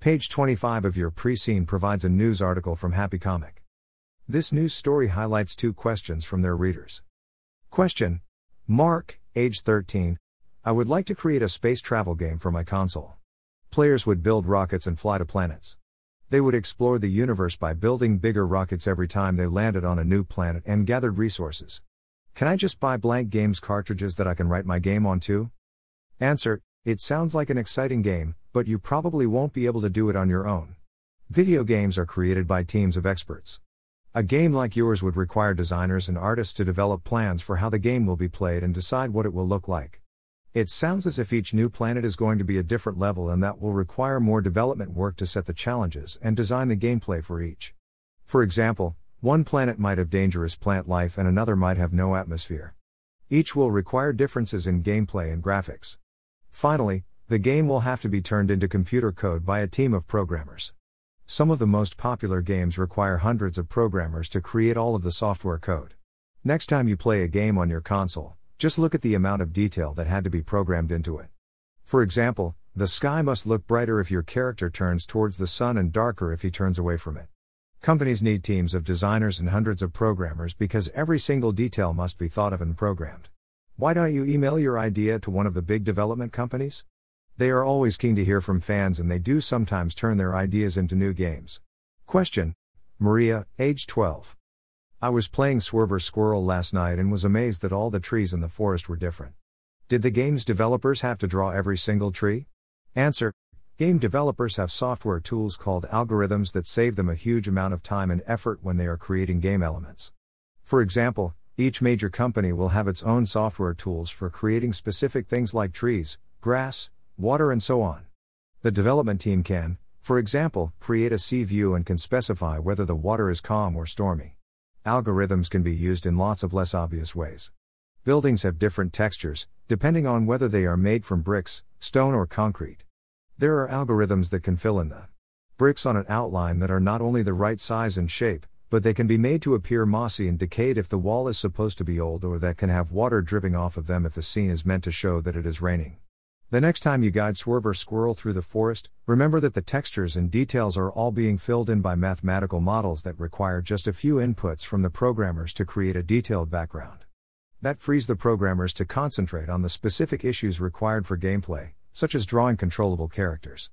Page 25 of your pre seen provides a news article from Happy Comic. This news story highlights two questions from their readers. Question Mark, age 13. I would like to create a space travel game for my console. Players would build rockets and fly to planets. They would explore the universe by building bigger rockets every time they landed on a new planet and gathered resources. Can I just buy blank games cartridges that I can write my game onto? Answer It sounds like an exciting game, but you probably won't be able to do it on your own. Video games are created by teams of experts. A game like yours would require designers and artists to develop plans for how the game will be played and decide what it will look like. It sounds as if each new planet is going to be a different level and that will require more development work to set the challenges and design the gameplay for each. For example, one planet might have dangerous plant life and another might have no atmosphere. Each will require differences in gameplay and graphics. Finally, the game will have to be turned into computer code by a team of programmers. Some of the most popular games require hundreds of programmers to create all of the software code. Next time you play a game on your console, just look at the amount of detail that had to be programmed into it. For example, the sky must look brighter if your character turns towards the sun and darker if he turns away from it. Companies need teams of designers and hundreds of programmers because every single detail must be thought of and programmed. Why don't you email your idea to one of the big development companies? They are always keen to hear from fans and they do sometimes turn their ideas into new games. Question Maria, age 12. I was playing Swerver Squirrel last night and was amazed that all the trees in the forest were different. Did the game's developers have to draw every single tree? Answer Game developers have software tools called algorithms that save them a huge amount of time and effort when they are creating game elements. For example, each major company will have its own software tools for creating specific things like trees, grass, water, and so on. The development team can, for example, create a sea view and can specify whether the water is calm or stormy. Algorithms can be used in lots of less obvious ways. Buildings have different textures, depending on whether they are made from bricks, stone, or concrete. There are algorithms that can fill in the bricks on an outline that are not only the right size and shape, but they can be made to appear mossy and decayed if the wall is supposed to be old or that can have water dripping off of them if the scene is meant to show that it is raining. The next time you guide Swerver Squirrel through the forest, remember that the textures and details are all being filled in by mathematical models that require just a few inputs from the programmers to create a detailed background. That frees the programmers to concentrate on the specific issues required for gameplay, such as drawing controllable characters.